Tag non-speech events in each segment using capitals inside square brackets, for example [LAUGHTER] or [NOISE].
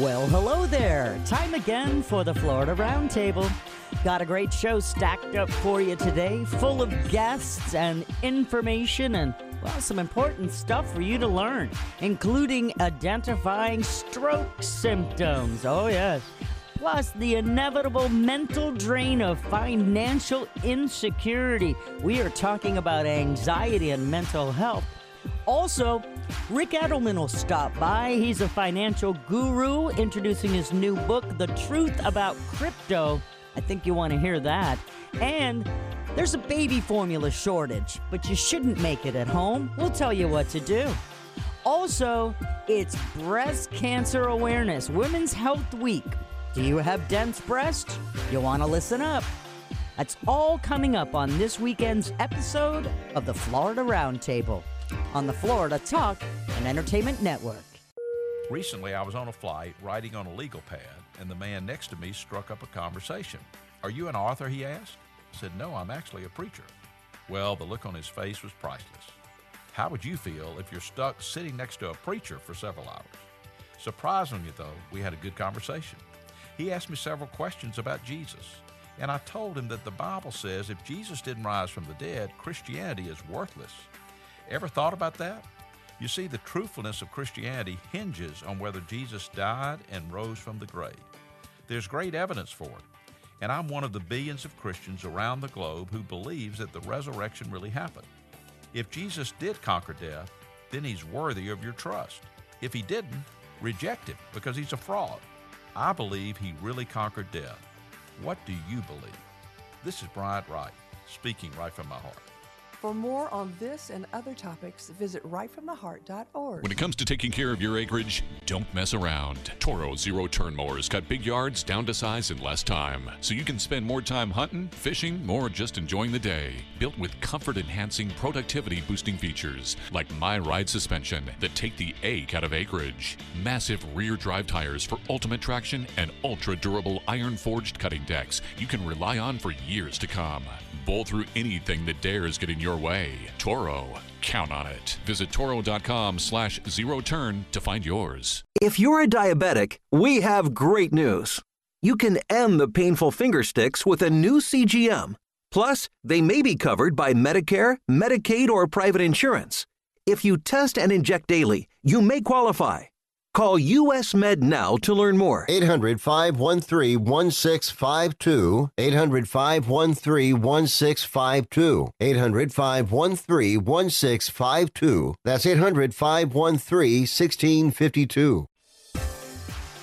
Well, hello there. Time again for the Florida Roundtable. Got a great show stacked up for you today, full of guests and information and, well, some important stuff for you to learn, including identifying stroke symptoms. Oh, yes. Plus, the inevitable mental drain of financial insecurity. We are talking about anxiety and mental health. Also, Ric Edelman will stop by. He's a financial guru introducing his new book, The Truth About Crypto. I think you want to hear that. And there's a baby formula shortage, but you shouldn't make it at home. We'll tell you what to do. Also, it's Breast Cancer Awareness, Women's Health Week. Do you have dense breast? You want to listen up. That's all coming up on this weekend's episode of the Florida Roundtable on the Florida Talk and Entertainment Network. Recently, I was on a flight writing on a legal pad, and the man next to me struck up a conversation. Are you an author? he asked. I said, No, I'm actually a preacher. Well, the look on his face was priceless. How would you feel if you're stuck sitting next to a preacher for several hours? Surprisingly, though, we had a good conversation. He asked me several questions about Jesus, and I told him that the Bible says if Jesus didn't rise from the dead, Christianity is worthless. Ever thought about that? You see, the truthfulness of Christianity hinges on whether Jesus died and rose from the grave. There's great evidence for it, and I'm one of the billions of Christians around the globe who believes that the resurrection really happened. If Jesus did conquer death, then he's worthy of your trust. If he didn't, reject him because he's a fraud. I believe he really conquered death. What do you believe? This is Bryant Wright, speaking right from my heart. For more on this and other topics, visit rightfromtheheart.org. When it comes to taking care of your acreage, don't mess around. Toro Zero Turn Mowers cut big yards down to size in less time, so you can spend more time hunting, fishing, or just enjoying the day. Built with comfort enhancing, productivity boosting features like My Ride suspension that take the ache out of acreage, massive rear drive tires for ultimate traction, and ultra durable iron forged cutting decks you can rely on for years to come. Bowl through anything that dares get in your way. Toro, count on it. Visit toro.com slash zero turn to find yours. If you're a diabetic, we have great news. You can end the painful finger sticks with a new CGM. Plus, they may be covered by Medicare, Medicaid, or private insurance. If you test and inject daily, you may qualify. Call US Med now to learn more. 800 513 1652. 800 513 1652. 800 513 1652. That's 800 513 1652.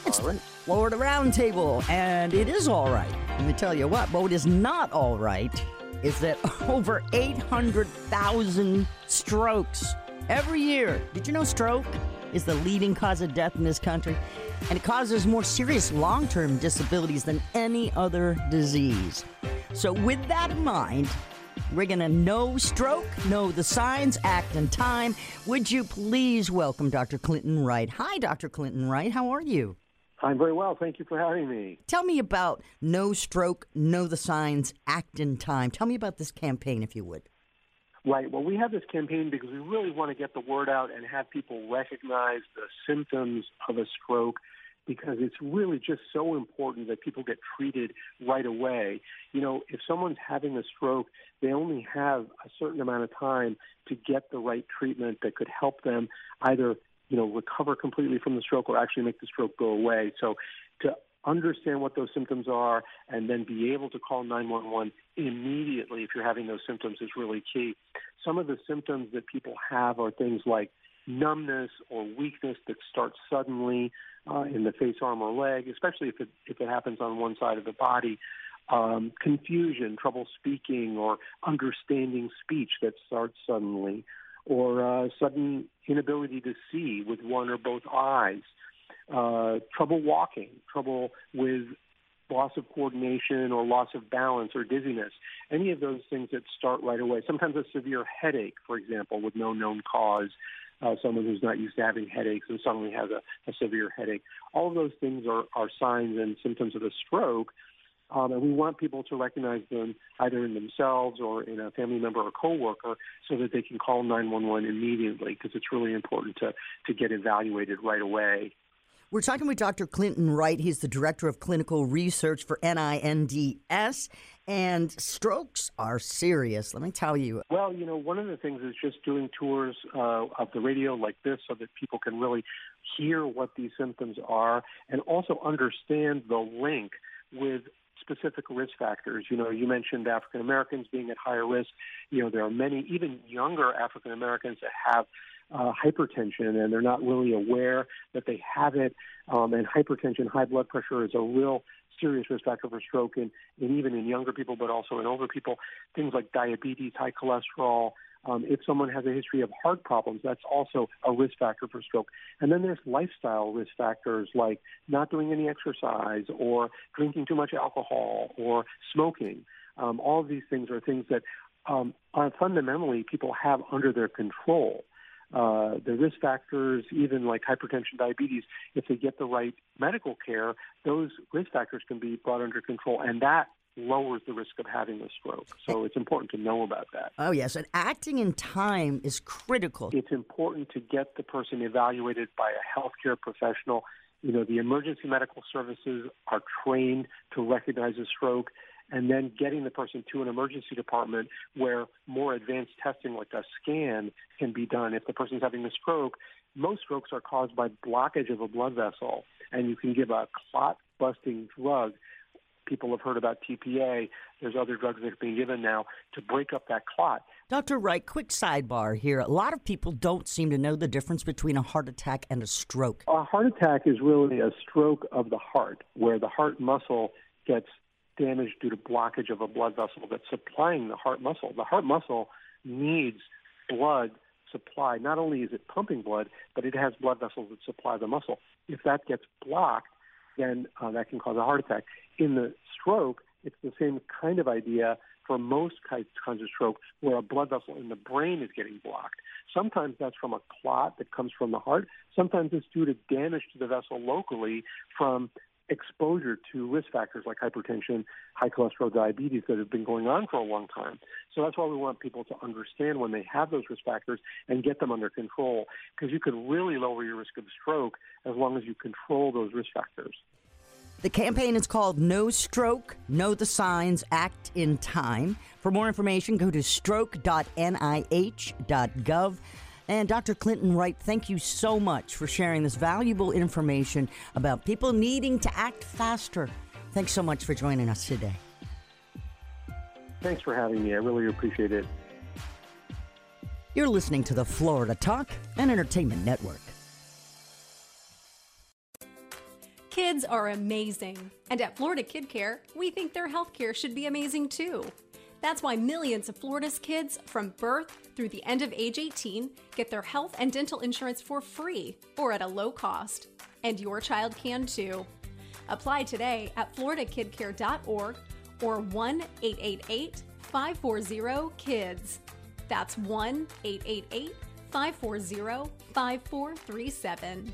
It's lower the Florida Roundtable, and it is all right. Let me tell you what, but what is not all right is that [LAUGHS] over 800,000 strokes every year. Did you know stroke is the leading cause of death in this country? And it causes more serious long term disabilities than any other disease. So, with that in mind, we're going to know stroke, know the signs, act in time. Would you please welcome Dr. Clinton Wright? Hi, Dr. Clinton Wright. How are you? I'm very well. Thank you for having me. Tell me about Know Stroke, Know the Signs, Act in Time. Tell me about this campaign, if you would. Right. Well, we have this campaign because we really want to get the word out and have people recognize the symptoms of a stroke because it's really just so important that people get treated right away. You know, if someone's having a stroke, they only have a certain amount of time to get the right treatment that could help them either, you know, recover completely from the stroke or actually make the stroke go away. So to understand what those symptoms are and then be able to call 911 immediately if you're having those symptoms is really key. Some of the symptoms that people have are things like numbness or weakness that starts suddenly uh, in the face, arm, or leg, especially if it if it happens on one side of the body. Um, confusion, trouble speaking, or understanding speech that starts suddenly, or uh, sudden inability to see with one or both eyes, uh, trouble walking, trouble with loss of coordination or loss of balance or dizziness, any of those things that start right away. Sometimes a severe headache, for example, with no known cause. Uh, someone who's not used to having headaches and suddenly has a, a severe headache. All of those things are, are signs and symptoms of a stroke. Um, and we want people to recognize them either in themselves or in a family member or coworker so that they can call 911 immediately because it's really important to, to get evaluated right away. We're talking with Dr. Clinton Wright. He's the Director of Clinical Research for NINDS. And strokes are serious, let me tell you. Well, you know, one of the things is just doing tours uh, of the radio like this so that people can really hear what these symptoms are and also understand the link with specific risk factors. You know, you mentioned African Americans being at higher risk. You know, there are many, even younger African Americans that have uh, hypertension and they're not really aware that they have it. Um, and hypertension, high blood pressure is a real serious risk factor for stroke and, in even in younger people, but also in older people. Things like diabetes, high cholesterol. Um, if someone has a history of heart problems, that's also a risk factor for stroke. And then there's lifestyle risk factors like not doing any exercise or drinking too much alcohol or smoking. Um, all of these things are things that um, are fundamentally people have under their control uh, the risk factors, even like hypertension, diabetes, if they get the right medical care, those risk factors can be brought under control, and that lowers the risk of having a stroke. So it's important to know about that. Oh, yes. And acting in time is critical. It's important to get the person evaluated by a healthcare professional. You know, the emergency medical services are trained to recognize a stroke and then getting the person to an emergency department where more advanced testing like a scan can be done. If the person's having a stroke, most strokes are caused by blockage of a blood vessel, and you can give a clot busting drug. People have heard about TPA. There's other drugs that are being given now to break up that clot. Dr. Wright, quick sidebar here. A lot of people don't seem to know the difference between a heart attack and a stroke. A heart attack is really a stroke of the heart, where the heart muscle gets damage due to blockage of a blood vessel that's supplying the heart muscle. The heart muscle needs blood supply. Not only is it pumping blood, but it has blood vessels that supply the muscle. If that gets blocked, then uh, that can cause a heart attack. In the stroke, it's the same kind of idea for most kinds of stroke where a blood vessel in the brain is getting blocked. Sometimes that's from a clot that comes from the heart. Sometimes it's due to damage to the vessel locally from exposure to risk factors like hypertension, high cholesterol, diabetes that have been going on for a long time. So that's why we want people to understand when they have those risk factors and get them under control because you could really lower your risk of stroke as long as you control those risk factors. The campaign is called Know Stroke, Know the Signs, Act in Time. For more information, go to stroke.nih.gov. And Dr. Clinton Wright, thank you so much for sharing this valuable information about people needing to act faster. Thanks so much for joining us today. Thanks for having me. I really appreciate it. You're listening to the Florida Talk and Entertainment Network. Kids are amazing. And at Florida Kid Care, we think their health care should be amazing too. That's why millions of Florida's kids from birth through the end of age 18 get their health and dental insurance for free or at a low cost. And your child can too. Apply today at floridakidcare.org or 1 888 540 KIDS. That's 1 888 540 5437.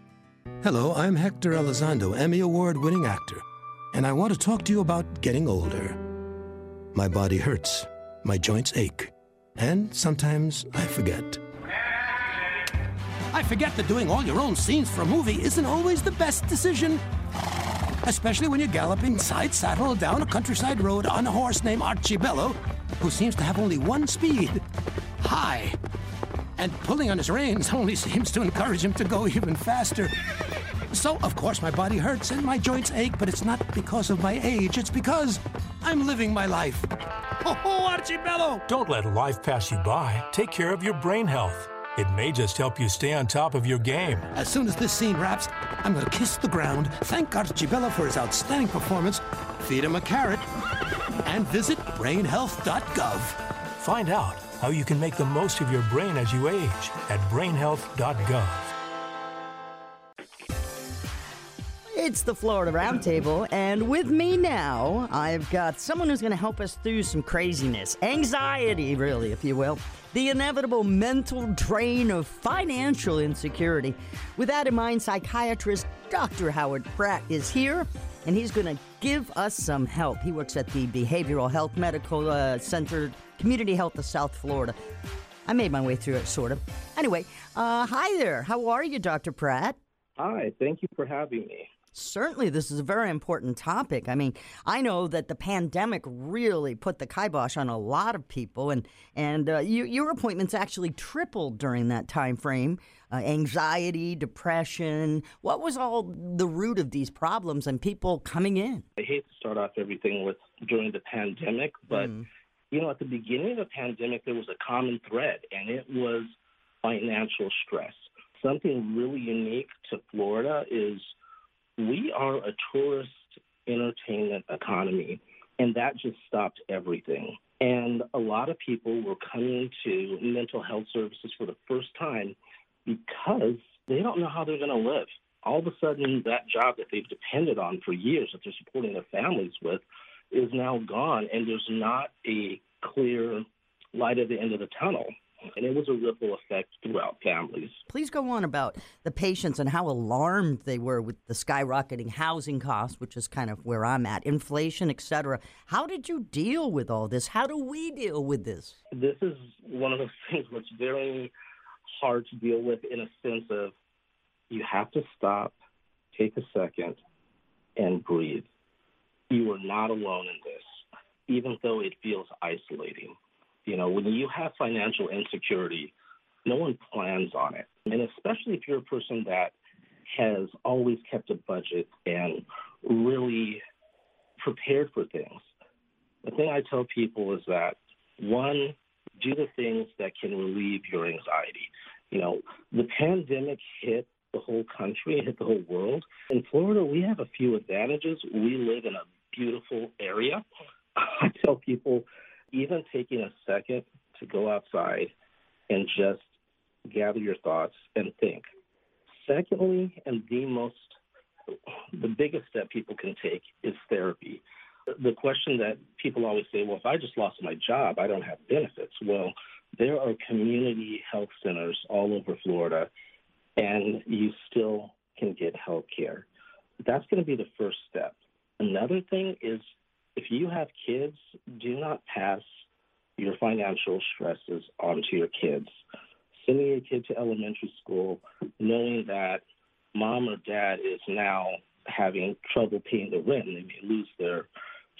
Hello, I'm Hector Elizondo, Emmy Award winning actor, and I want to talk to you about getting older. My body hurts, my joints ache, and sometimes I forget. I forget that doing all your own scenes for a movie isn't always the best decision. Especially when you're galloping side saddle down a countryside road on a horse named Archibello, who seems to have only one speed high and pulling on his reins only [LAUGHS] seems to encourage him to go even faster. So, of course, my body hurts and my joints ache, but it's not because of my age, it's because I'm living my life. Oh, Archibello! Don't let life pass you by. Take care of your brain health. It may just help you stay on top of your game. As soon as this scene wraps, I'm going to kiss the ground, thank Archibello for his outstanding performance, feed him a carrot, and visit brainhealth.gov. Find out how you can make the most of your brain as you age at brainhealth.gov. It's the Florida Roundtable, and with me now, I've got someone who's going to help us through some craziness, anxiety, really, if you will, the inevitable mental drain of financial insecurity. With that in mind, psychiatrist Dr. Howard Pratt is here, and he's going to give us some help. He works at the Behavioral Health Medical uh, Center, Community Health of South Florida. I made my way through it, sort of. Anyway, uh, hi there. How are you, Dr. Pratt? Hi, thank you for having me. Certainly, this is a very important topic. I mean, I know that the pandemic really put the kibosh on a lot of people, and and uh, you, your appointments actually tripled during that time frame. Uh, anxiety, depression. What was all the root of these problems and people coming in? I hate to start off everything with during the pandemic, but mm. you know, at the beginning of the pandemic, there was a common thread, and it was financial stress. Something really unique to Florida is we are a tourist entertainment economy, and that just stopped everything. And a lot of people were coming to mental health services for the first time because they don't know how they're going to live. All of a sudden, that job that they've depended on for years, that they're supporting their families with, is now gone, and there's not a clear light at the end of the tunnel and it was a ripple effect throughout families. Please go on about the patients and how alarmed they were with the skyrocketing housing costs, which is kind of where I'm at, inflation, et cetera. How did you deal with all this? How do we deal with this? This is one of those [LAUGHS] things that's very hard to deal with in a sense of you have to stop, take a second, and breathe. You are not alone in this, even though it feels isolating. You know, when you have financial insecurity, no one plans on it. And especially if you're a person that has always kept a budget and really prepared for things. The thing I tell people is that one, do the things that can relieve your anxiety. You know, the pandemic hit the whole country, hit the whole world. In Florida, we have a few advantages. We live in a beautiful area. [LAUGHS] I tell people even taking a second to go outside and just gather your thoughts and think. Secondly, and the most, the biggest step people can take is therapy. The question that people always say, well, if I just lost my job, I don't have benefits. Well, there are community health centers all over Florida, and you still can get health care. That's going to be the first step. Another thing is if you have kids, do not pass your financial stresses onto your kids. Sending a kid to elementary school knowing that mom or dad is now having trouble paying the rent and they may lose their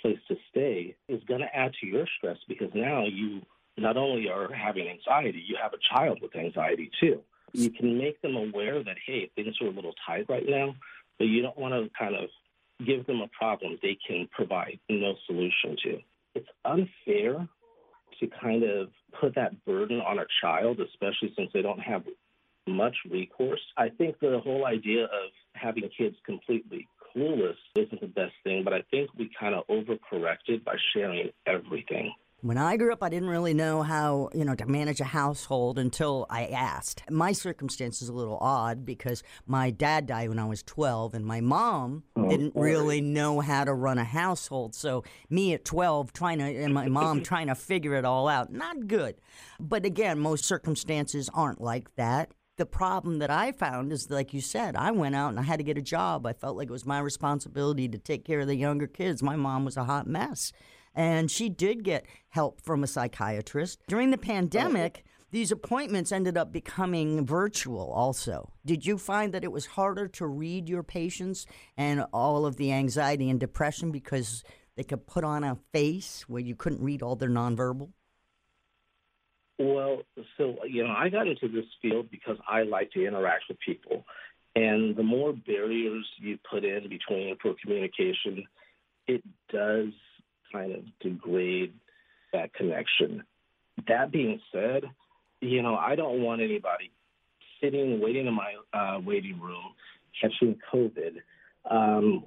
place to stay is going to add to your stress because now you not only are having anxiety, you have a child with anxiety too. You can make them aware that, hey, things are a little tight right now, but you don't want to kind of give them a problem they can provide no solution to. It's unfair to kind of put that burden on a child, especially since they don't have much recourse. I think the whole idea of having kids completely clueless isn't the best thing, but I think we kind of overcorrected by sharing everything. When I grew up, I didn't really know how, you know, to manage a household until I asked. My circumstance is a little odd because my dad died when I was 12 and my mom oh, didn't boy. really know how to run a household. So me at 12 trying to and my mom [LAUGHS] trying to figure it all out, not good. But again, most circumstances aren't like that the problem that I found is, like you said, I went out and I had to get a job. I felt like it was my responsibility to take care of the younger kids. My mom was a hot mess and she did get help from a psychiatrist. During the pandemic, these appointments ended up becoming virtual also. Did you find that it was harder to read your patients and all of the anxiety and depression because they could put on a face where you couldn't read all their nonverbal? Well, so, you know, I got into this field because I like to interact with people. And the more barriers you put in between for communication, it does kind of degrade that connection. That being said, you know, I don't want anybody sitting waiting in my uh, waiting room catching COVID. Um.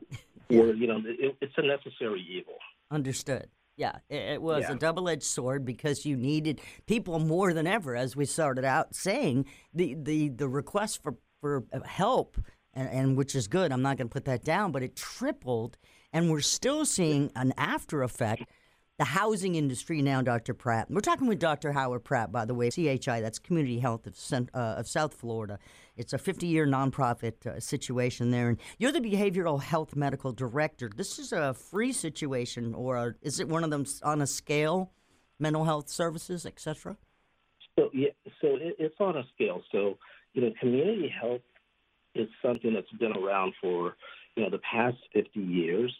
Where you know it, it's a necessary evil. Understood. Yeah, it, was yeah. a double-edged sword because you needed people more than ever, as we started out saying. The the the request for for help and, and which is good. I'm not going to put that down, but it tripled, and we're still seeing an after effect. The housing industry now, Dr. Pratt. We're talking with Dr. Howard Pratt, by the way, CHI, that's Community Health of, uh, of South Florida. It's a 50 year nonprofit uh, situation there. And you're the behavioral health medical director. This is a free situation, or a, is it one of them on a scale, mental health services, et cetera? So yeah, so it, it's on a scale. So you know, community health is something that's been around for you know the past 50 years.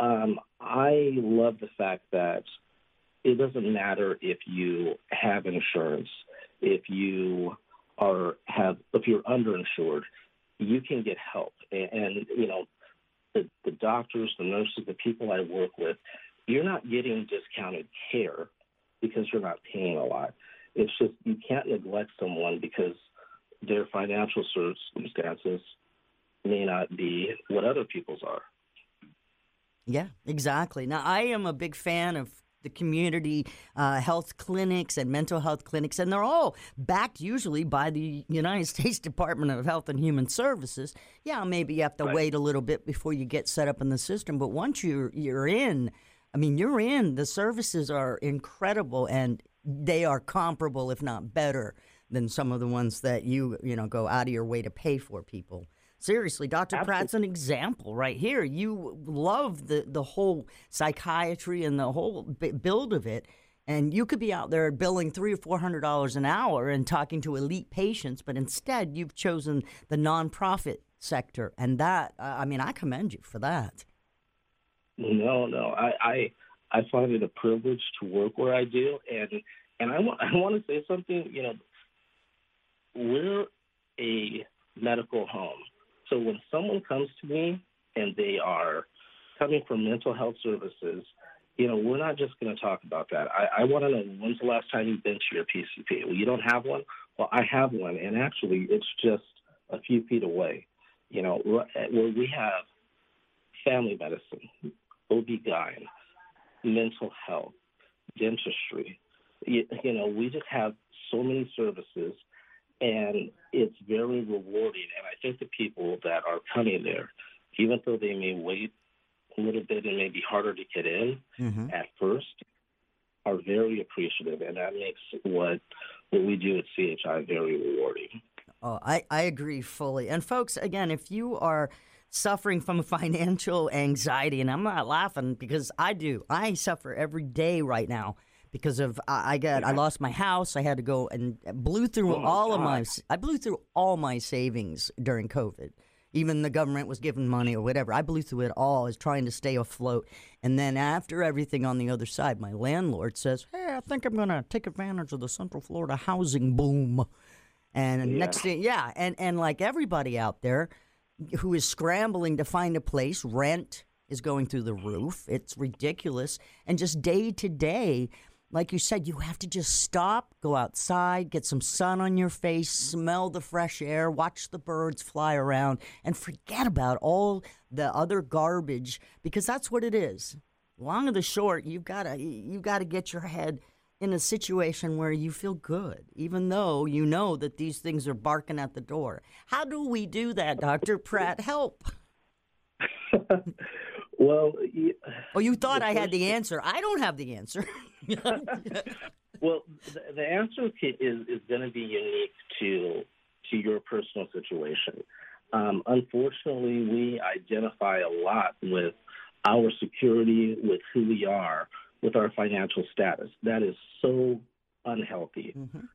Um, I love the fact that it doesn't matter if you have insurance, if you are have if you're underinsured, you can get help. And, and you know, the, the doctors, the nurses, the people I work with, you're not getting discounted care because you're not paying a lot. It's just you can't neglect someone because their financial circumstances may not be what other people's are. Yeah, exactly. Now, I am a big fan of the community uh, health clinics and mental health clinics, and they're all backed usually by the United [LAUGHS] States Department of Health and Human Services. Yeah, maybe you have to Right. wait a little bit before you get set up in the system, but once you're you're in, I mean, you're in. The services are incredible, and they are comparable, if not better, than some of the ones that you you know go out of your way to pay for people. Seriously, Dr. Pratt's an example right here. You love the, the whole psychiatry and the whole b- build of it. And you could be out there billing three or four hundred dollars an hour and talking to elite patients, but instead you've chosen the nonprofit sector, and that I mean I commend you for that. No, no, I, I I find it a privilege to work where I do, and and I want [LAUGHS] I want to say something. You know, we're a medical home, so when someone comes to me and they are coming from mental health services, you know, we're not just going to talk about that. I, I want to know when's the last time you've been to your PCP. Well, you don't have one. Well, I have one, and actually, it's just a few feet away. You know, where we have family medicine, OB-GYN, mental health, dentistry. You, you know, we just have so many services, and it's very rewarding. And I think the people that are coming there, even though they may wait a little bit and may be harder to get in Mm-hmm. at first, are very appreciative, and that makes what what we do at CHI very rewarding. Oh, I, I agree fully. And folks, again, if you are suffering from financial anxiety, and I'm not laughing because I do, I suffer every day right now because of I, I got I lost my house. I had to go and blew through Oh, all of my I blew through all my savings during COVID. Even the government was giving money or whatever. I blew through it all as trying to stay afloat. And then after everything on the other side, my landlord says, Hey, I think I'm gonna take advantage of the Central Florida housing boom. And Yeah. next thing, yeah, and and like everybody out there who is scrambling to find a place, rent is going through the roof. It's ridiculous, and just day to day, like you said, you have to just stop, go outside, get some sun on your face, smell the fresh air, watch the birds fly around, and forget about all the other garbage because that's what it is. Long or the short, you've got to you got to get your head in a situation where you feel good, even though you know that these things are barking at the door. How do we do that, Dr. Pratt? Help. [LAUGHS] Well, you, Oh, you thought I had the answer. I don't have the answer. [LAUGHS] Well, the, the answer is is going to be unique to to your personal situation. Um, unfortunately, we identify a lot with our security, with who we are, with our financial status. That is so unhealthy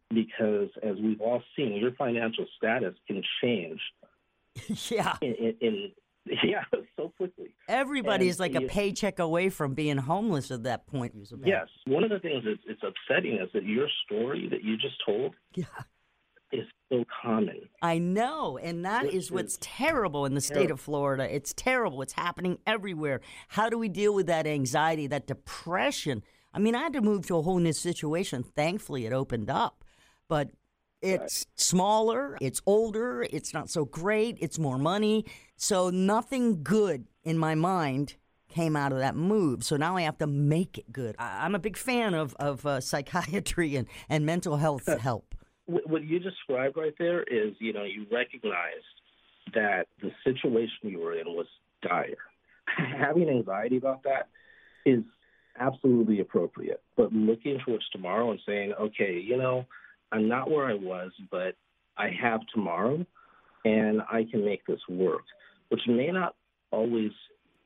because, as we've all seen, your financial status can change. [LAUGHS] yeah. In, in, in [LAUGHS] yeah, so quickly. Everybody And is like a paycheck away from being homeless at that point. Yes. One of the things that's it's upsetting is that your story that you just told Yeah. is so common. I know, and that Which is what's is terrible in the state of Florida. It's terrible. It's happening everywhere. How do we deal with that anxiety, that depression? I mean, I had to move to a whole new situation. Thankfully, it opened up, but it's smaller, it's older, it's not so great, it's more money. So nothing good in my mind came out of that move. So now I have to make it good. I, I'm a big fan of of uh, [LAUGHS] psychiatry and and mental health [LAUGHS] help. What what you described right there is, you know, you recognized that the situation you were in was dire. [LAUGHS] Having anxiety about that is absolutely appropriate. But looking towards tomorrow and saying, okay, you know, I'm not where I was, but I have tomorrow and I can make this work, which may not always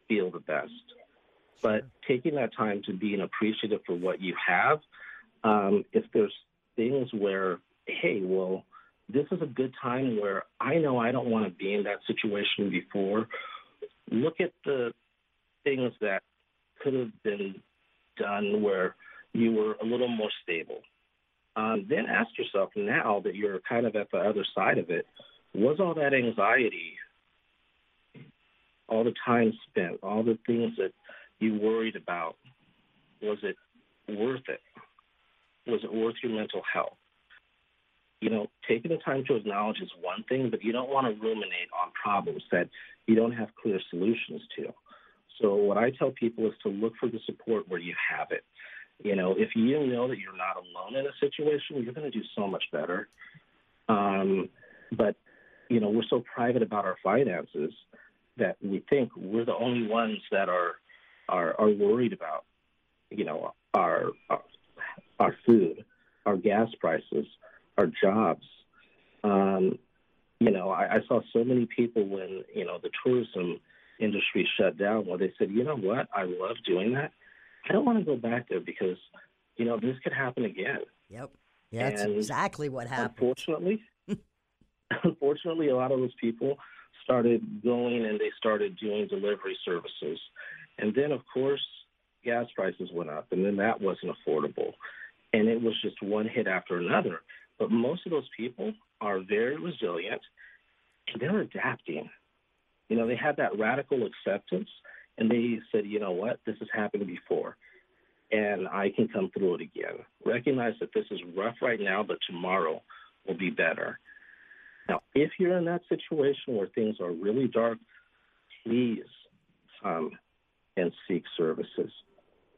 feel the best. But taking that time to being appreciative for what you have, um, if there's things where, hey, well, this is a good time where I know I don't want to be in that situation before. Look at the things that could have been done where you were a little more stable. Um, then ask yourself now that you're kind of at the other side of it, was all that anxiety, all the time spent, all the things that you worried about, was it worth it? Was it worth your mental health? You know, taking the time to acknowledge is one thing, but you don't want to ruminate on problems that you don't have clear solutions to. So, what I tell people is to look for the support where you have it. You know, if you know that you're not alone in a situation, you're going to do so much better. Um, but, you know, we're so private about our finances that we think we're the only ones that are are, are worried about, you know, our, our our food, our gas prices, our jobs. Um, you know, I, I saw so many people when you know the tourism industry shut down where they said, you know what, I love doing that. I don't want to go back there because, you know, this could happen again. Yep. Yeah, that's And exactly what happened. Unfortunately, [LAUGHS] unfortunately, a lot of those people started going and they started doing delivery services. And then, of course, gas prices went up, and then that wasn't affordable. And it was just one hit after another. But most of those people are very resilient and they're adapting. You know, they had that radical acceptance and they said, you know what, this has happened before and I can come through it again. Recognize that this is rough right now, but tomorrow will be better. Now, if you're in that situation where things are really dark, please come and seek services.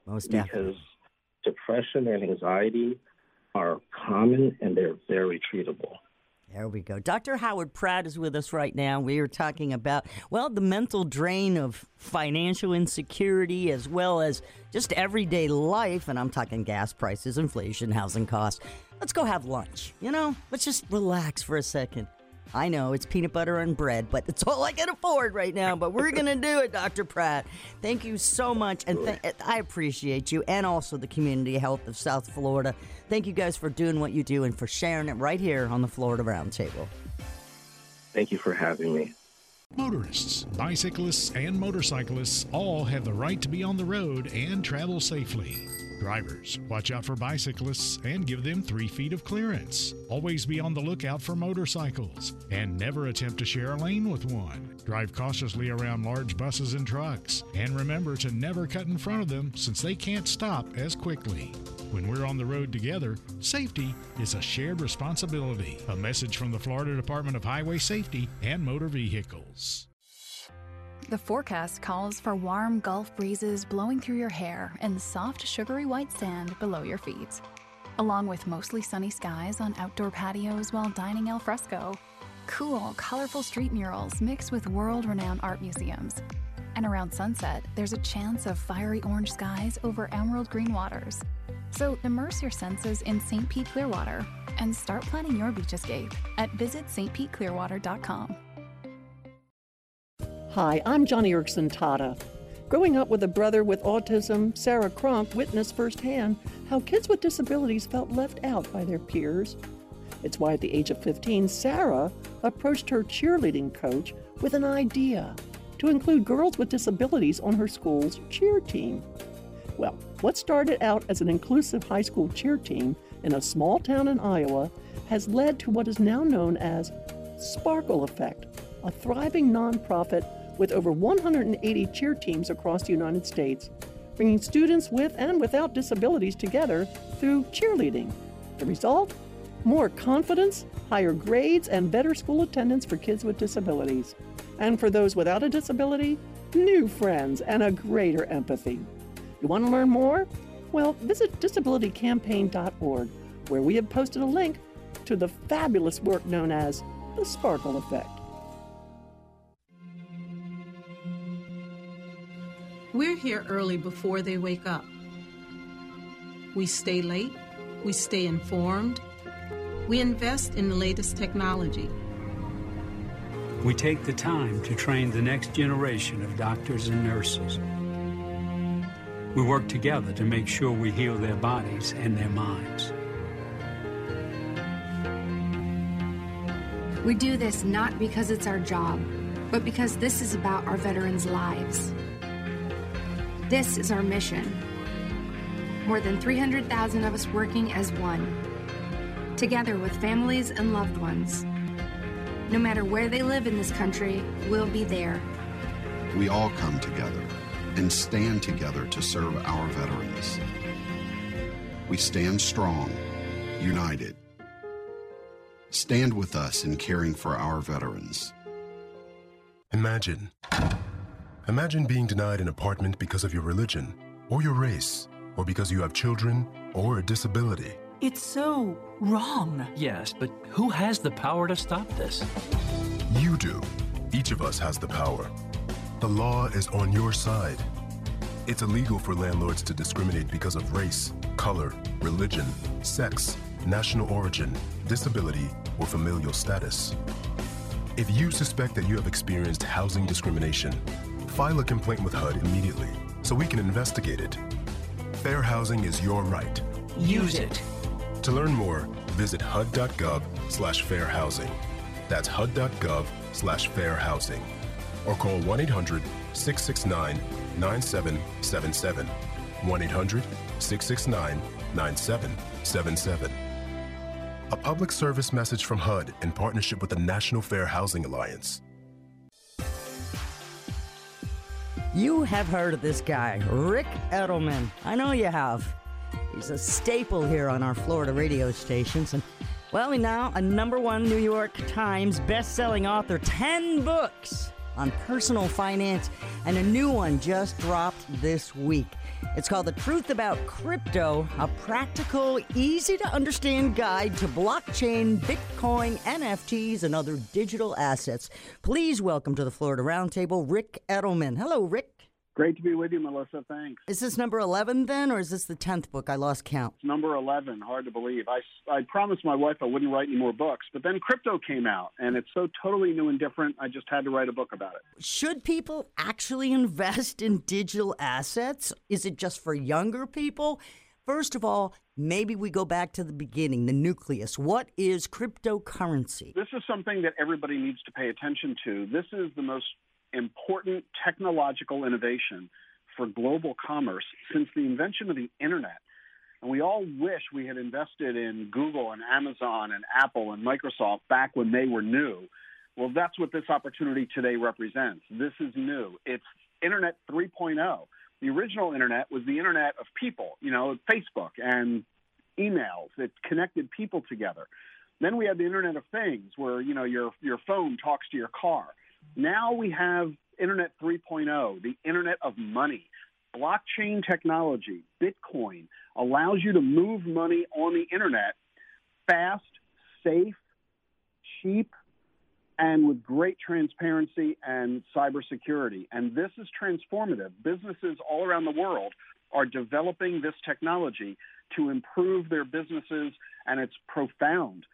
Most because depression and anxiety are common and they're very treatable. There we go. Dr. Howard Pratt is with us right now. We are talking about, well, the mental drain of financial insecurity as well as just everyday life. And I'm talking gas prices, inflation, housing costs. Let's go have lunch. You know, let's just relax for a second. I know it's peanut butter and bread, but it's all I can afford right now. But we're going to do it, Dr. Pratt. Thank you so much. And th- I appreciate you and also the community health of South Florida. Thank you guys for doing what you do and for sharing it right here on the Florida Roundtable. Thank you for having me. Motorists, bicyclists, and motorcyclists all have the right to be on the road and travel safely. Drivers, watch out for bicyclists and give them three feet of clearance. Always be on the lookout for motorcycles and never attempt to share a lane with one. Drive cautiously around large buses and trucks and remember to never cut in front of them since they can't stop as quickly. When we're on the road together, safety is a shared responsibility. A message from the Florida Department of Highway Safety and Motor Vehicles. The forecast calls for warm Gulf breezes blowing through your hair and soft, sugary white sand below your feet, along with mostly sunny skies on outdoor patios while dining al fresco. Cool, colorful street murals mixed with world renowned art museums. And around sunset, there's a chance of fiery orange skies over emerald green waters. So immerse your senses in St. Pete Clearwater and start planning your beach escape at visitstpeteclearwater.com. Hi, I'm Joni Eareckson Tada. Growing up with a brother with autism, Sarah Cronk witnessed firsthand how kids with disabilities felt left out by their peers. It's why at the age of 15, Sarah approached her cheerleading coach with an idea to include girls with disabilities on her school's cheer team. Well, what started out as an inclusive high school cheer team in a small town in Iowa has led to what is now known as Sparkle Effect, a thriving nonprofit with over 180 cheer teams across the United States, bringing students with and without disabilities together through cheerleading. The result? More confidence, higher grades, and better school attendance for kids with disabilities. And for those without a disability, new friends and a greater empathy. You want to learn more? Well, visit disabilitycampaign.org, where we have posted a link to the fabulous work known as the Sparkle Effect. We're here early before they wake up. We stay late, we stay informed, we invest in the latest technology. We take the time to train the next generation of doctors and nurses. We work together to make sure we heal their bodies and their minds. We do this not because it's our job, but because this is about our veterans' lives. This is our mission. More than 300,000 of us working as one, together with families and loved ones. No matter where they live in this country, we'll be there. We all come together and stand together to serve our veterans. We stand strong, united. Stand with us in caring for our veterans. Imagine. Imagine being denied an apartment because of your religion, or your race, or because you have children, or a disability. It's so wrong. Yes, but who has the power to stop this? You do. Each of us has the power. The law is on your side. It's illegal for landlords to discriminate because of race, color, religion, sex, national origin, disability, or familial status. If you suspect that you have experienced housing discrimination, file a complaint with HUD immediately so we can investigate it. Fair housing is your right. Use it. To learn more, visit hud.gov slash fair housing. That's hud.gov slash fair housing. Or call 1 800 669 9777. 1 800 669 9777. A public service message from HUD in partnership with the National Fair Housing Alliance. You have heard of this guy, Ric Edelman. I know you have. He's a staple here on our Florida radio stations. And, well, now a number one New York Times best-selling author, 10 books on personal finance, and a new one just dropped this week. It's called The Truth About Crypto, a practical, easy to understand guide to blockchain, Bitcoin, NFTs, and other digital assets. Please welcome to the Florida Roundtable, Ric Edelman. Hello, Ric. Great to be with you, Melissa. Thanks. Is this number 11 then, or is this the 10th book? I lost count. It's number 11. Hard to believe. I, I promised my wife I wouldn't write any more books, but then crypto came out, and it's so totally new and different, I just had to write a book about it. Should people actually [LAUGHS] invest in digital assets? Is it just for younger people? First of all, maybe we go back to the beginning, the nucleus. What is cryptocurrency? This is something that everybody needs to pay attention to. This is the most important technological innovation for global commerce since the invention of the internet. And we all wish we had invested in Google and Amazon and Apple and Microsoft back when they were new. Well, that's what this opportunity today represents. This is new. It's Internet 3.0. The original internet was the internet of people, you know, Facebook and emails that connected people together. Then we had the Internet of Things, where you know your your phone talks to your car. Now we have Internet 3.0, the Internet of Money. Blockchain technology, Bitcoin, allows you to move money on the Internet fast, safe, cheap, and with great transparency and cybersecurity. And this is transformative. Businesses all around the world are developing this technology to improve their businesses, and it's profound.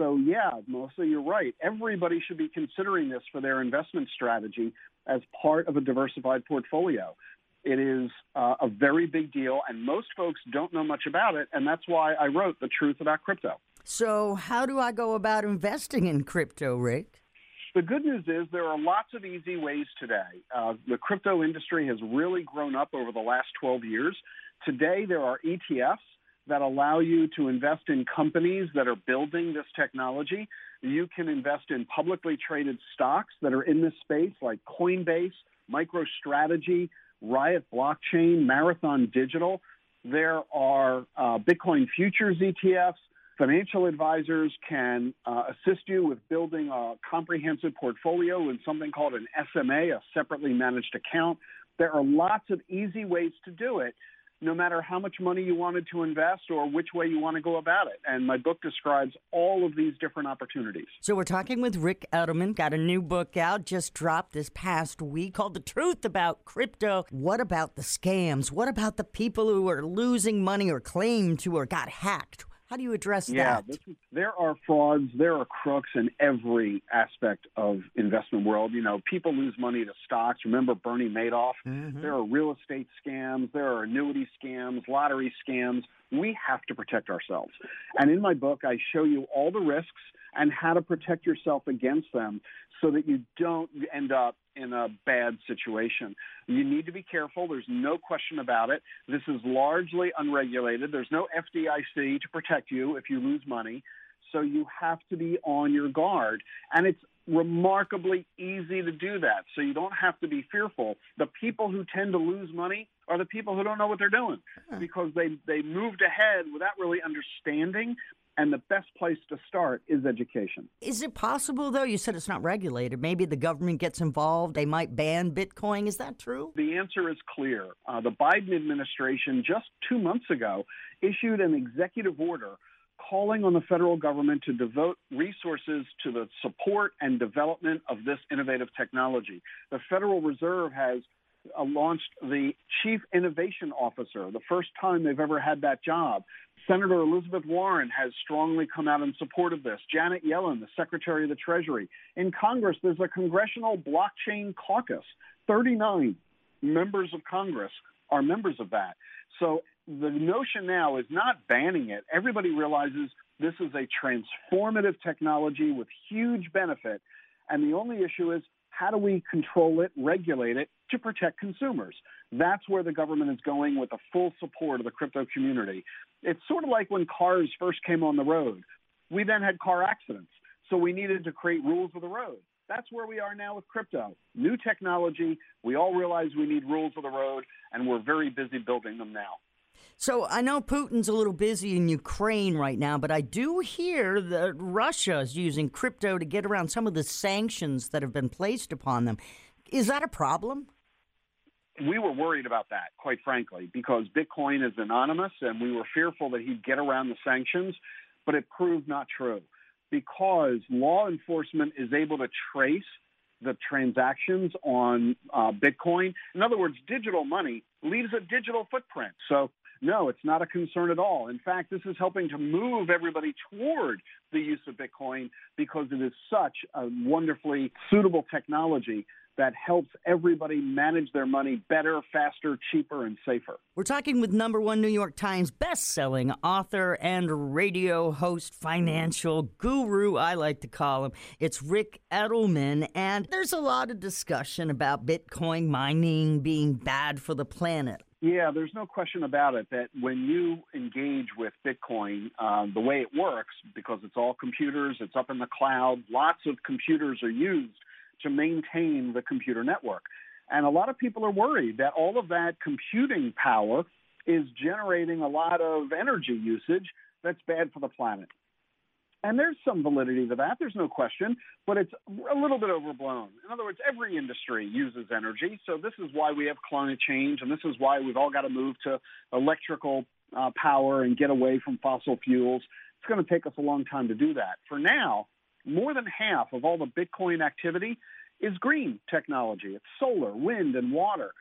So, yeah, Melissa, you're right. Everybody should be considering this for their investment strategy as part of a diversified portfolio. It is uh, a very big deal, and most folks don't know much about it, and that's why I wrote The Truth About Crypto. So, how do I go about investing in crypto, Ric? The good news is there are lots of easy ways today. Uh, the crypto industry has really grown up over the last 12 years. Today, there are ETFs that allow you to invest in companies that are building this technology. You can invest in publicly traded stocks that are in this space, like Coinbase, MicroStrategy, Riot Blockchain, Marathon Digital. There are uh, Bitcoin futures ETFs. Financial advisors can uh, assist you with building a comprehensive portfolio in something called an SMA, a separately managed account. There are lots of easy ways to do it. No matter how much money you wanted to invest or which way you want to go about it. And my book describes all of these different opportunities. So we're talking with Ric Edelman, got a new book out, just dropped this past week called The Truth About Crypto. What about the scams? What about the people who are losing money or claim to or got hacked? How do you address that? yeah, that? Is, there are frauds, there are crooks in every aspect of investment world. You know, people lose money to stocks. Remember Bernie Madoff? Mm-hmm. There are real estate scams, there are annuity scams, lottery scams. We have to protect ourselves. And in my book, I show you all the risks and how to protect yourself against them so that you don't end up in a bad situation. You need to be careful. There's no question about it. This is largely unregulated. There's no FDIC to protect you if you lose money. So you have to be on your guard. And it's remarkably easy to do that. So you don't have to be fearful. The people who tend to lose money are the people who don't know what they're doing because they, they moved ahead without really understanding and the best place to start is education. Is it possible, though? You said it's not regulated. Maybe the government gets involved. They might ban Bitcoin. Is that true? The answer is clear. Uh, the Biden administration just two months ago issued an executive order calling on the federal government to devote resources to the support and development of this innovative technology. The Federal Reserve has uh, launched the Chief Innovation Officer, the first time they've ever had that job. Senator Elizabeth Warren has strongly come out in support of this. Janet Yellen, the Secretary of the Treasury. In Congress, there's a Congressional Blockchain Caucus. 39 members of Congress are members of that. So the notion now is not banning it. Everybody realizes this is a transformative technology with huge benefit. And the only issue is how do we control it, regulate it to protect consumers? That's where the government is going with the full support of the crypto community. It's sort of like when cars first came on the road. We then had car accidents, so we needed to create rules of the road. That's where we are now with crypto. New technology. We all realize we need rules of the road, and we're very busy building them now. So I know Putin's a little busy in Ukraine right now, but I do hear that Russia is using crypto to get around some of the sanctions that have been placed upon them. Is that a problem? We were worried about that, quite frankly, because Bitcoin is anonymous and we were fearful that he'd get around the sanctions, but it proved not true because law enforcement is able to trace the transactions on uh, Bitcoin. In other words, digital money leaves a digital footprint. So no, it's not a concern at all. In fact, this is helping to move everybody toward the use of Bitcoin because it is such a wonderfully suitable technology that helps everybody manage their money better, faster, cheaper, and safer. We're talking with number one New York Times best-selling author and radio host, financial guru, I like to call him. It's Ric Edelman, and there's a lot of discussion about Bitcoin mining being bad for the planet. Yeah, there's no question about it that when you engage with Bitcoin, um, the way it works, because it's all computers, it's up in the cloud, lots of computers are used to maintain the computer network. And a lot of people are worried that all of that computing power is generating a lot of energy usage that's bad for the planet. And there's some validity to that, there's no question, but it's a little bit overblown. In other words, every industry uses energy, so this is why we have climate change, and this is why we've all got to move to electrical uh, power and get away from fossil fuels. It's going to take us a long time to do that. For now, more than half of all the Bitcoin activity is green technology. It's solar, wind, and water.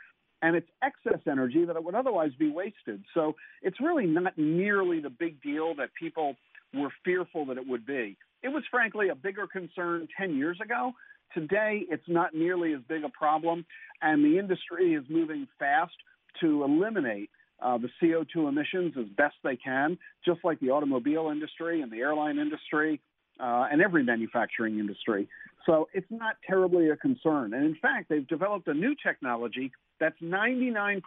And it's excess energy that would otherwise be wasted. So it's really not nearly the big deal that people were fearful that it would be. It was frankly a bigger concern 10 years ago. Today, it's not nearly as big a problem, and the industry is moving fast to eliminate uh, the CO2 emissions as best they can, just like the automobile industry and the airline industry uh, and every manufacturing industry. So it's not terribly a concern. And in fact, they've developed a new technology that's 99%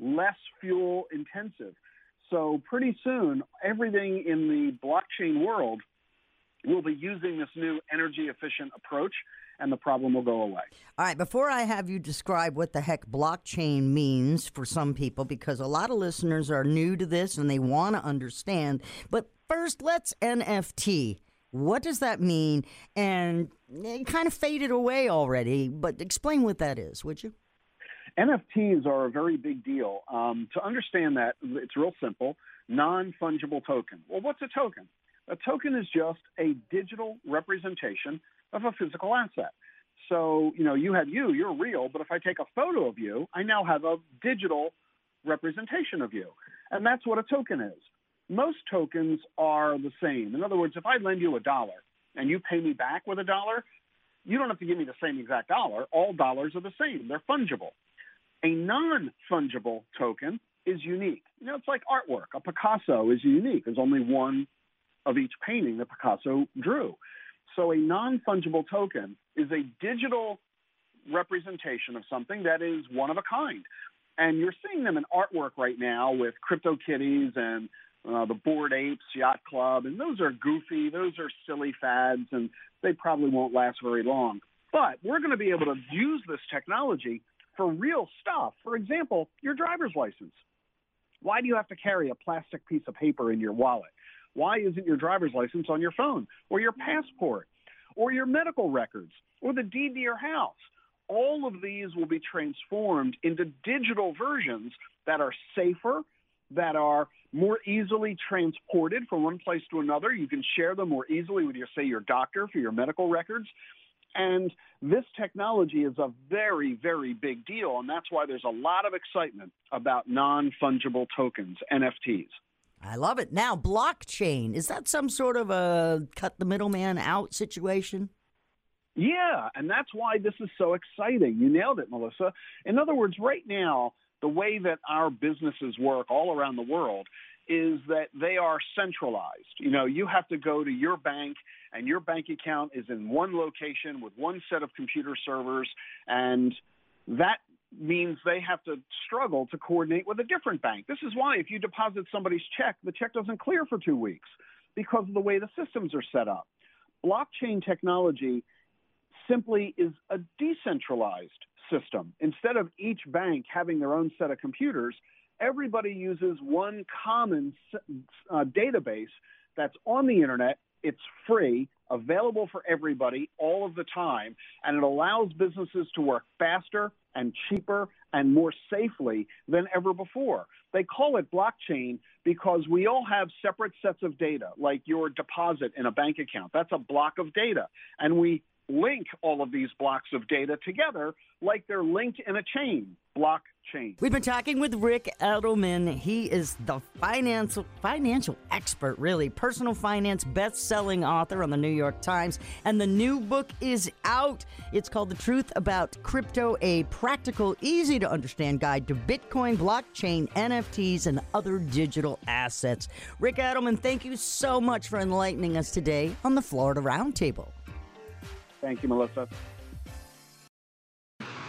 less fuel intensive. So pretty soon, everything in the blockchain world will be using this new energy efficient approach and the problem will go away. All right, before I have you describe what the heck blockchain means for some people, because a lot of listeners are new to this and they want to understand, but first, let's NFT. What does that mean? And it kind of faded away already, but explain what that is, would you? NFTs are a very big deal. Um, to understand that, it's real simple non fungible token. Well, what's a token? A token is just a digital representation of a physical asset. So, you know, you have you, you're real, but if I take a photo of you, I now have a digital representation of you. And that's what a token is. Most tokens are the same. In other words, if I lend you a dollar and you pay me back with a dollar, you don't have to give me the same exact dollar. All dollars are the same, they're fungible. A non fungible token is unique. You know, it's like artwork. A Picasso is unique. There's only one of each painting that Picasso drew. So a non fungible token is a digital representation of something that is one of a kind. And you're seeing them in artwork right now with CryptoKitties and uh, the Bored Apes Yacht Club, and those are goofy, those are silly fads, and they probably won't last very long. But we're going to be able to use this technology for real stuff. For example, your driver's license. Why do you have to carry a plastic piece of paper in your wallet? Why isn't your driver's license on your phone or your passport or your medical records or the deed to your house? All of these will be transformed into digital versions that are safer, that are more easily transported from one place to another. You can share them more easily with your, say, your doctor for your medical records. And this technology is a very, very big deal. And that's why there's a lot of excitement about non fungible tokens, NFTs. I love it. Now, blockchain, is that some sort of a cut the middleman out situation? Yeah, and that's why this is so exciting. You nailed it, Melissa. In other words, right now, the way that our businesses work all around the world is that they are centralized. You know, you have to go to your bank and your bank account is in one location with one set of computer servers and that means they have to struggle to coordinate with a different bank. This is why if you deposit somebody's check, the check doesn't clear for 2 weeks because of the way the systems are set up. Blockchain technology simply is a decentralized system. Instead of each bank having their own set of computers, everybody uses one common uh, database that's on the internet. It's free, available for everybody all of the time, and it allows businesses to work faster and cheaper and more safely than ever before. They call it blockchain because we all have separate sets of data, like your deposit in a bank account. That's a block of data. And we link all of these blocks of data together like they're linked in a chain, blockchain. We've been talking with Ric Edelman. He is the financial financial expert, really, personal finance best-selling author on the New York Times, and the new book is out. It's called The Truth About Crypto: A Practical, easy to understand guide to Bitcoin, blockchain, NFTs, and other digital assets. Ric Edelman, thank you so much for enlightening us today on the Florida Roundtable. Thank you, Melissa.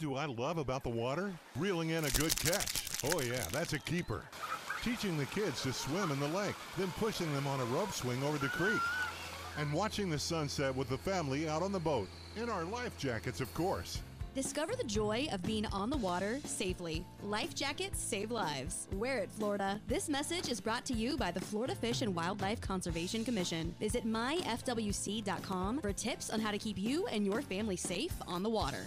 do I love about the water? Reeling in a good catch. Oh, yeah, that's a keeper. Teaching the kids to swim in the lake, then pushing them on a rope swing over the creek. And watching the sunset with the family out on the boat. In our life jackets, of course. Discover the joy of being on the water safely. Life jackets save lives. Wear it, Florida. This message is brought to you by the Florida Fish and Wildlife Conservation Commission. Visit myfwc.com for tips on how to keep you and your family safe on the water.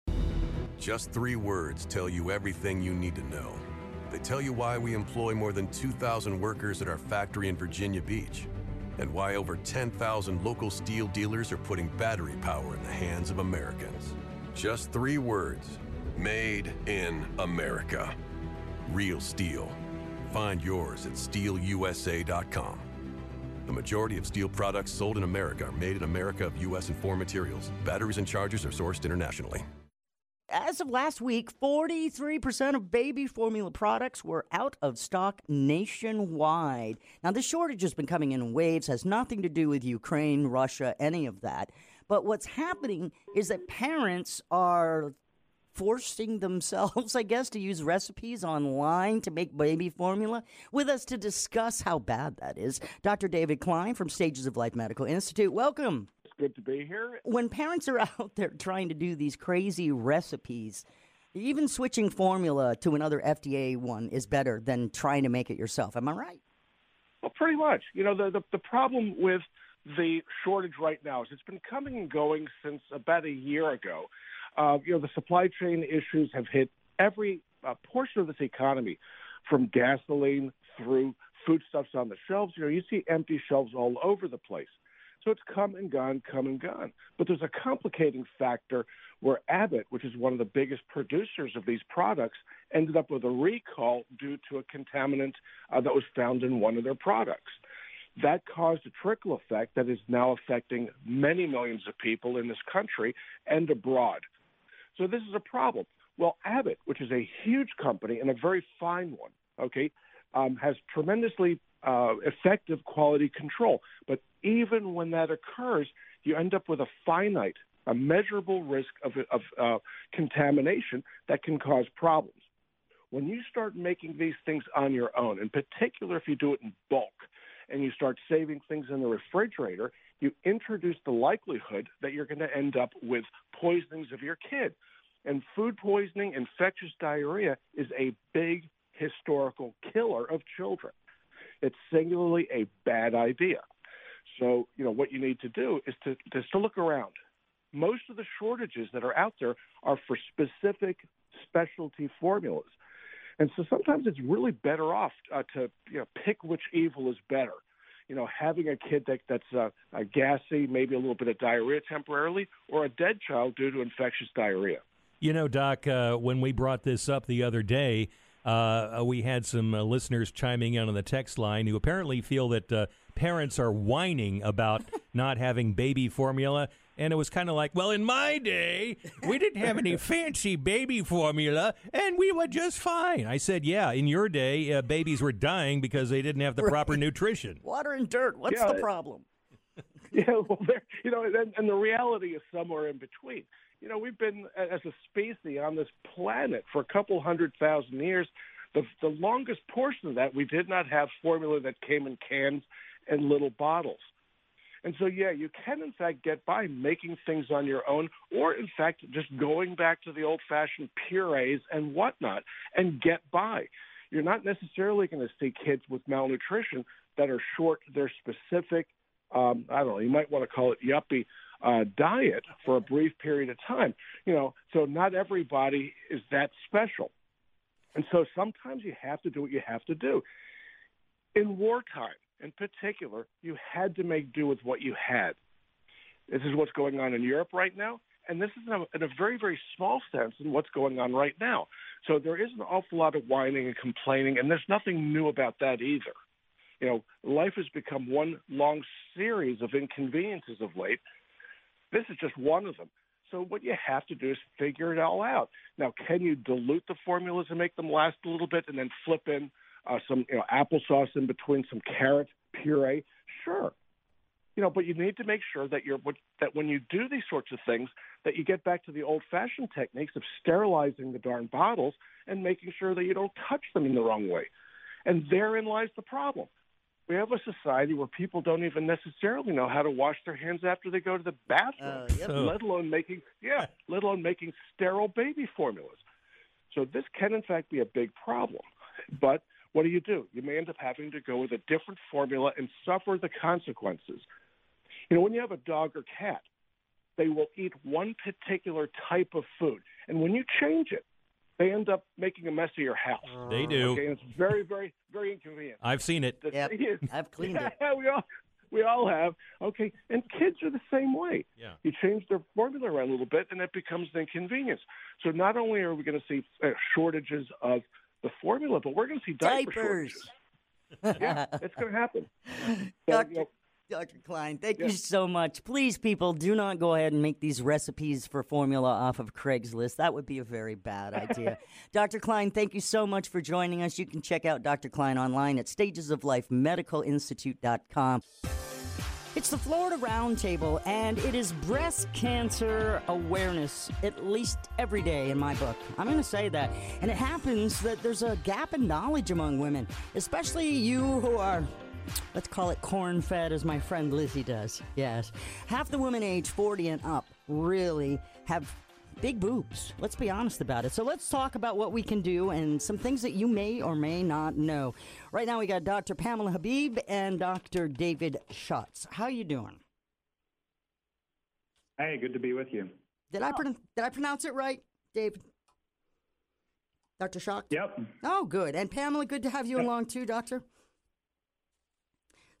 Just three words tell you everything you need to know. They tell you why we employ more than 2,000 workers at our factory in Virginia Beach, and why over 10,000 local STIHL dealers are putting battery power in the hands of Americans. Just three words Made in America. Real STIHL. Find yours at stihlusa.com. The majority of STIHL products sold in America are made in America of U.S. and foreign materials. Batteries and chargers are sourced internationally. As of last week, 43% of baby formula products were out of stock nationwide. Now, this shortage has been coming in waves, has nothing to do with Ukraine, Russia, any of that. But what's happening is that parents are forcing themselves, [LAUGHS] I guess, to use recipes online to make baby formula. With us to discuss how bad that is, Dr. David Klein from Stages of Life Medical Institute. Welcome. Good to be here. When parents are [LAUGHS] out there trying to do these crazy recipes, even switching formula to another FDA one is better than trying to make it yourself. Am I right? Well, pretty much. You know, the, the, the problem with the shortage right now is it's been coming and going since about a year ago. Uh, you know, the supply chain issues have hit every uh, portion of this economy, from gasoline through foodstuffs on the shelves. You know, you see empty shelves all over the place. So it's come and gone, come and gone. But there's a complicating factor where Abbott, which is one of the biggest producers of these products, ended up with a recall due to a contaminant uh, that was found in one of their products. That caused a trickle effect that is now affecting many millions of people in this country and abroad. So this is a problem. Well, Abbott, which is a huge company and a very fine one, okay, um, has tremendously uh, effective quality control. But even when that occurs, you end up with a finite, a measurable risk of, of uh, contamination that can cause problems. When you start making these things on your own, in particular if you do it in bulk, and you start saving things in the refrigerator, you introduce the likelihood that you're going to end up with poisonings of your kid. And food poisoning, infectious diarrhea is a big historical killer of children. It's singularly a bad idea. So, you know, what you need to do is to, is to look around. Most of the shortages that are out there are for specific specialty formulas. And so sometimes it's really better off uh, to you know, pick which evil is better. You know, having a kid that, that's uh, uh, gassy, maybe a little bit of diarrhea temporarily, or a dead child due to infectious diarrhea. You know, Doc, uh, when we brought this up the other day, uh, we had some uh, listeners chiming in on the text line who apparently feel that uh, parents are whining about [LAUGHS] not having baby formula. And it was kind of like, well, in my day, we didn't have any [LAUGHS] fancy baby formula, and we were just fine. I said, yeah, in your day, uh, babies were dying because they didn't have the proper nutrition. [LAUGHS] Water and dirt. What's Yeah, the problem? Yeah, well, you know, and, and the reality is somewhere in between. You know, we've been as a species on this planet for a couple hundred thousand years. The, the longest portion of that, we did not have formula that came in cans and little bottles. And so, yeah, you can in fact get by making things on your own, or in fact, just going back to the old fashioned purees and whatnot and get by. You're not necessarily going to see kids with malnutrition that are short their specific, um, I don't know, you might want to call it yuppie uh, diet for a brief period of time. You know, so not everybody is that special. And so sometimes you have to do what you have to do. In wartime, in particular, you had to make do with what you had. This is what's going on in Europe right now, and this is in a, in a very, very small sense in what's going on right now. So there is an awful lot of whining and complaining, and there's nothing new about that either. You know, life has become one long series of inconveniences of late. This is just one of them. So what you have to do is figure it all out. Now, can you dilute the formulas and make them last a little bit, and then flip in uh, some you know applesauce in between, some carrot puree? Sure. You know, but you need to make sure that you're that when you do these sorts of things, that you get back to the old-fashioned techniques of sterilizing the darn bottles and making sure that you don't touch them in the wrong way. And therein lies the problem. We have a society where people don't even necessarily know how to wash their hands after they go to the bathroom, uh, yep. [LAUGHS] let alone making yeah, let alone making sterile baby formulas. So this can in fact be a big problem. But what do you do? You may end up having to go with a different formula and suffer the consequences. You know, when you have a dog or cat, they will eat one particular type of food, and when you change it, they end up making a mess of your house. They do. Okay, and it's very, very, very inconvenient. I've seen it. The Yep, is- I've cleaned yeah, it. [LAUGHS] we all we all have. Okay, and kids are the same way. Yeah. You change their formula around a little bit, and it becomes an inconvenience. So not only are we going to see uh, shortages of the formula, but we're going to see diaper Diapers. shortages. yeah, it's going to happen. [LAUGHS] So, Dr. you know, Dr. Klein, thank you so much. Please, people, do not go ahead and make these recipes for formula off of Craigslist. That would be a very bad idea. [LAUGHS] Dr. Klein, thank you so much for joining us. You can check out Dr. Klein online at stagesoflifemedicalinstitute.com. It's the Florida Roundtable, and it is breast cancer awareness, at least every day in my book. I'm going to say that. And it happens that there's a gap in knowledge among women, especially you who are, let's call it corn fed, as my friend Lizzie does. Yes. Half the women age 40 and up really have big boobs. Let's be honest about it. So let's talk about what we can do and some things that you may or may not know. Right now we got Dr. Pamela Habib and Dr. David Schatz. How you doing? Hey, good to be with you. Did I pron- did I pronounce it right, David? Dr. Schatz? Yep. Oh, good. And Pamela, good to have you along too, Doctor.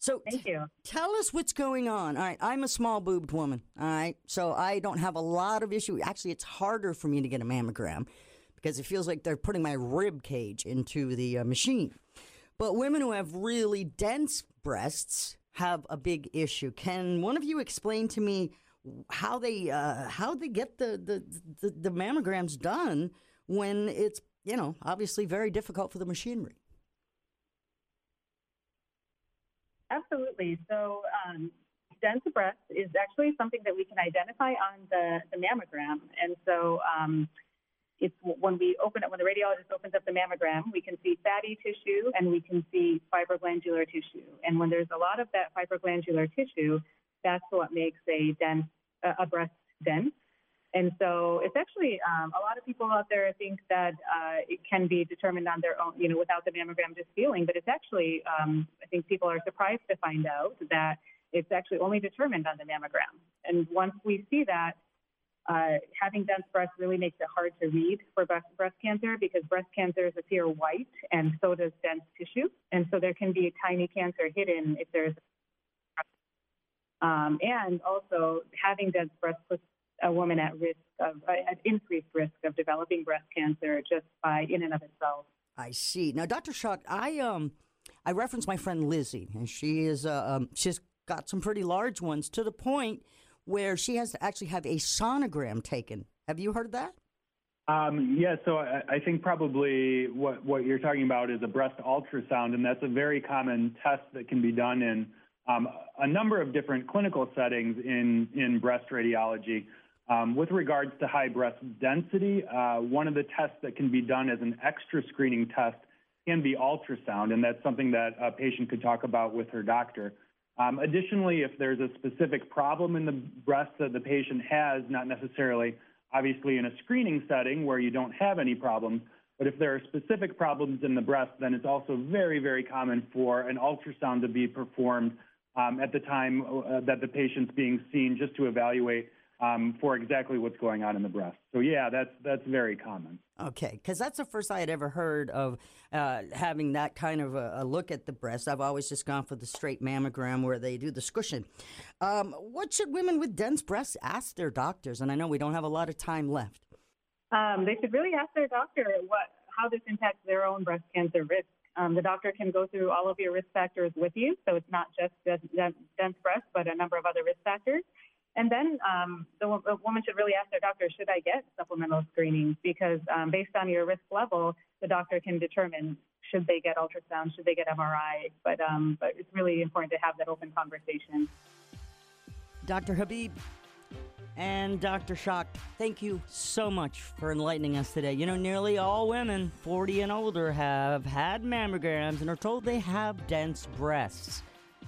So Thank you. Tell us what's going on. All right, I'm a small boobed woman. All right, so I don't have a lot of issue. Actually, it's harder for me to get a mammogram because it feels like they're putting my rib cage into the uh, machine. But women who have really dense breasts have a big issue. Can one of you explain to me how they uh, how they get the, the the the mammograms done when it's you know obviously very difficult for the machinery? Absolutely. So, um, dense breast is actually something that we can identify on the, the mammogram. And so, um, it's when we open it, when the radiologist opens up the mammogram, we can see fatty tissue and we can see fibroglandular tissue. And when there's a lot of that fibroglandular tissue, that's what makes a dense, a breast dense. And so it's actually um, a lot of people out there think that uh, it can be determined on their own, you know, without the mammogram just feeling. But it's actually, um, I think people are surprised to find out that it's actually only determined on the mammogram. And once we see that, uh, having dense breasts really makes it hard to read for breast, breast cancer because breast cancers appear white and so does dense tissue. And so there can be a tiny cancer hidden if there's um, and also, having dense breasts puts a woman at risk of uh, at increased risk of developing breast cancer just by in and of itself. I see. Now, Dr. Schatz, I um, I referenced my friend Lizzie, and she is uh, um, she's got some pretty large ones to the point where she has to actually have a sonogram taken. Have you heard that? Um, yeah, so I, I think probably what, what you're talking about is a breast ultrasound, and that's a very common test that can be done in um, a number of different clinical settings in, in breast radiology. Um, with regards to high breast density, uh, one of the tests that can be done as an extra screening test can be ultrasound, and that's something that a patient could talk about with her doctor. Um, additionally, if there's a specific problem in the breast that the patient has, not necessarily obviously in a screening setting where you don't have any problems, but if there are specific problems in the breast, then it's also very, very common for an ultrasound to be performed um, at the time uh, that the patient's being seen just to evaluate um, for exactly what's going on in the breast. So yeah, that's that's very common. Okay, because that's the first I had ever heard of uh, having that kind of a, a, look at the breast. I've always just gone for the straight mammogram where they do the squishing. Um, what should women with dense breasts ask their doctors? And I know we don't have a lot of time left. Um, they should really ask their doctor what how this impacts their own breast cancer risk. Um, the doctor can go through all of your risk factors with you, so it's not just dense breast, but a number of other risk factors. And then um, the, woman should really ask their doctor, should I get supplemental screening? Because um, based on your risk level, the doctor can determine should they get ultrasound, should they get MRI. But, um, but it's really important to have that open conversation. Dr. Habib and Dr. Schatz, thank you so much for enlightening us today. You know, nearly all women 40 and older have had mammograms and are told they have dense breasts.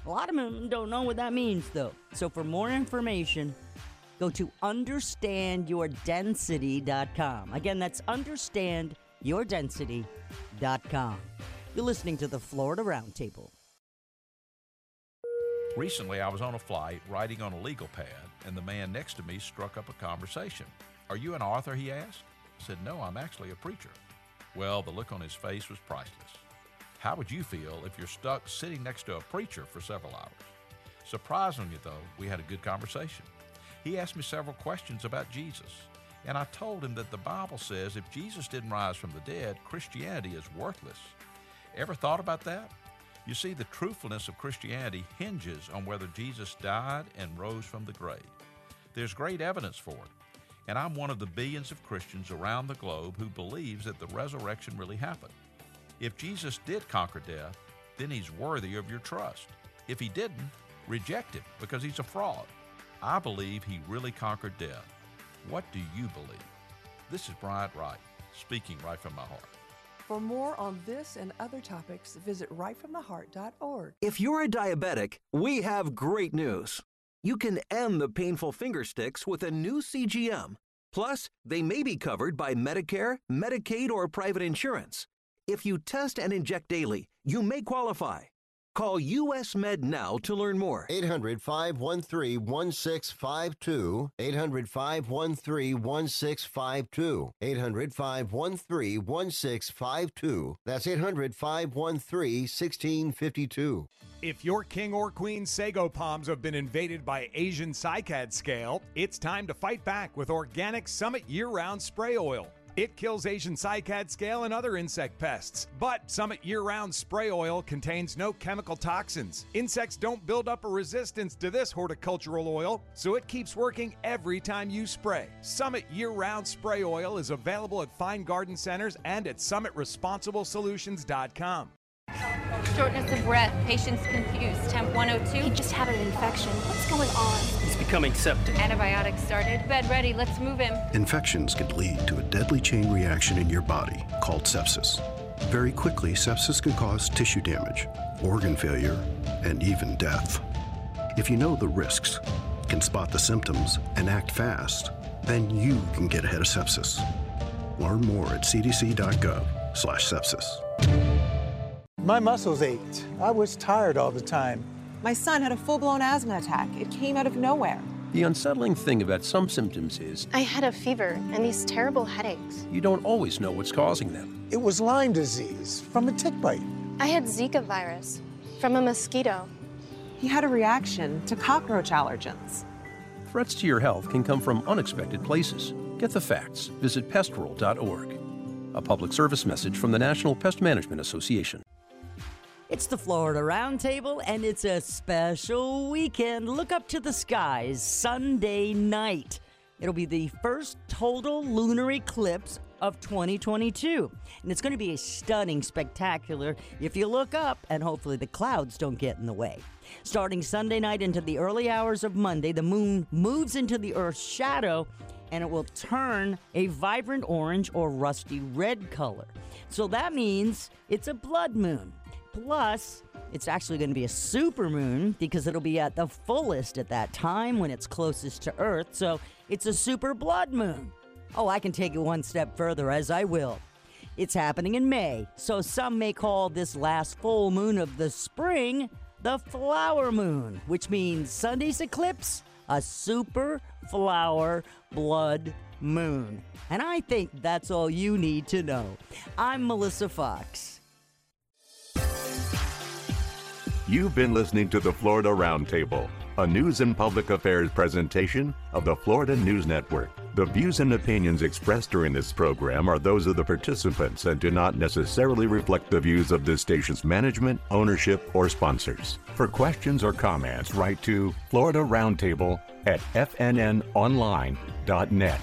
A lot of them don't know what that means, though. So, for more information, go to understandyourdensity.com. Again, that's understandyourdensity.com. You're listening to the Florida Roundtable. Recently, I was on a flight writing on a legal pad, and the man next to me struck up a conversation. Are you an author? He asked. I said, No, I'm actually a preacher. Well, the look on his face was priceless. How would you feel if you're stuck sitting next to a preacher for several hours? Surprisingly, though, we had a good conversation. He asked me several questions about Jesus, and I told him that the Bible says if Jesus didn't rise from the dead, Christianity is worthless. Ever thought about that? You see, the truthfulness of Christianity hinges on whether Jesus died and rose from the grave. There's great evidence for it, and I'm one of the billions of Christians around the globe who believes that the resurrection really happened. If Jesus did conquer death, then he's worthy of your trust. If he didn't, reject him because he's a fraud. I believe he really conquered death. What do you believe? This is Bryant Wright, speaking right from my heart. For more on this and other topics, visit rightfromtheheart.org. If you're a diabetic, we have great news. You can end the painful finger sticks with a new CGM. Plus, they may be covered by Medicare, Medicaid, or private insurance. If you test and inject daily, you may qualify. Call US Med now to learn more. 800 513 1652. 800 513 1652. 800 513 1652. That's 800 513 1652. If your king or queen sago palms have been invaded by Asian cycad scale, it's time to fight back with organic Summit year round spray oil. It kills Asian cycad scale and other insect pests. But Summit year round spray oil contains no chemical toxins. Insects don't build up a resistance to this horticultural oil, so it keeps working every time you spray. Summit year round spray oil is available at fine garden centers and at summitresponsibleSolutions.com. Shortness of breath, patient's confused, temp 102. He just had an infection. What's going on? He's becoming septic. Antibiotics started. Bed ready, let's move him. Infections can lead to a deadly chain reaction in your body called sepsis. Very quickly, sepsis can cause tissue damage, organ failure, and even death. If you know the risks, can spot the symptoms, and act fast, then you can get ahead of sepsis. Learn more at cdc.gov/sepsis. My muscles ached. I was tired all the time. My son had a full blown asthma attack. It came out of nowhere. The unsettling thing about some symptoms is I had a fever and these terrible headaches. you don't always know what's causing them. It was Lyme disease from a tick bite. I had Zika virus from a mosquito. He had a reaction to cockroach allergens. Threats to your health can come from unexpected places. Get the facts. Visit pestworld.org. A public service message from the National Pest Management Association. It's the Florida Roundtable, and it's a special weekend. Look up to the skies Sunday night. It'll be the first total lunar eclipse of 2022. And it's going to be a stunning spectacular if you look up, and hopefully the clouds don't get in the way. Starting Sunday night into the early hours of Monday, the moon moves into the Earth's shadow and it will turn a vibrant orange or rusty red color. So that means it's a blood moon. Plus, it's actually going to be a super moon because it'll be at the fullest at that time when it's closest to Earth. So it's a super blood moon. Oh, I can take it one step further, as I will. It's happening in May, so some may call this last full moon of the spring the flower moon, which means Sunday's eclipse, a super flower blood moon. And I think that's all you need to know. I'm Melissa Fox. You've been listening to the Florida Roundtable, a news and public affairs presentation of the Florida News Network. The views and opinions expressed during this program are those of the participants and do not necessarily reflect the views of this station's management, ownership, or sponsors. For questions or comments, write to Florida Roundtable at fnnonline.net.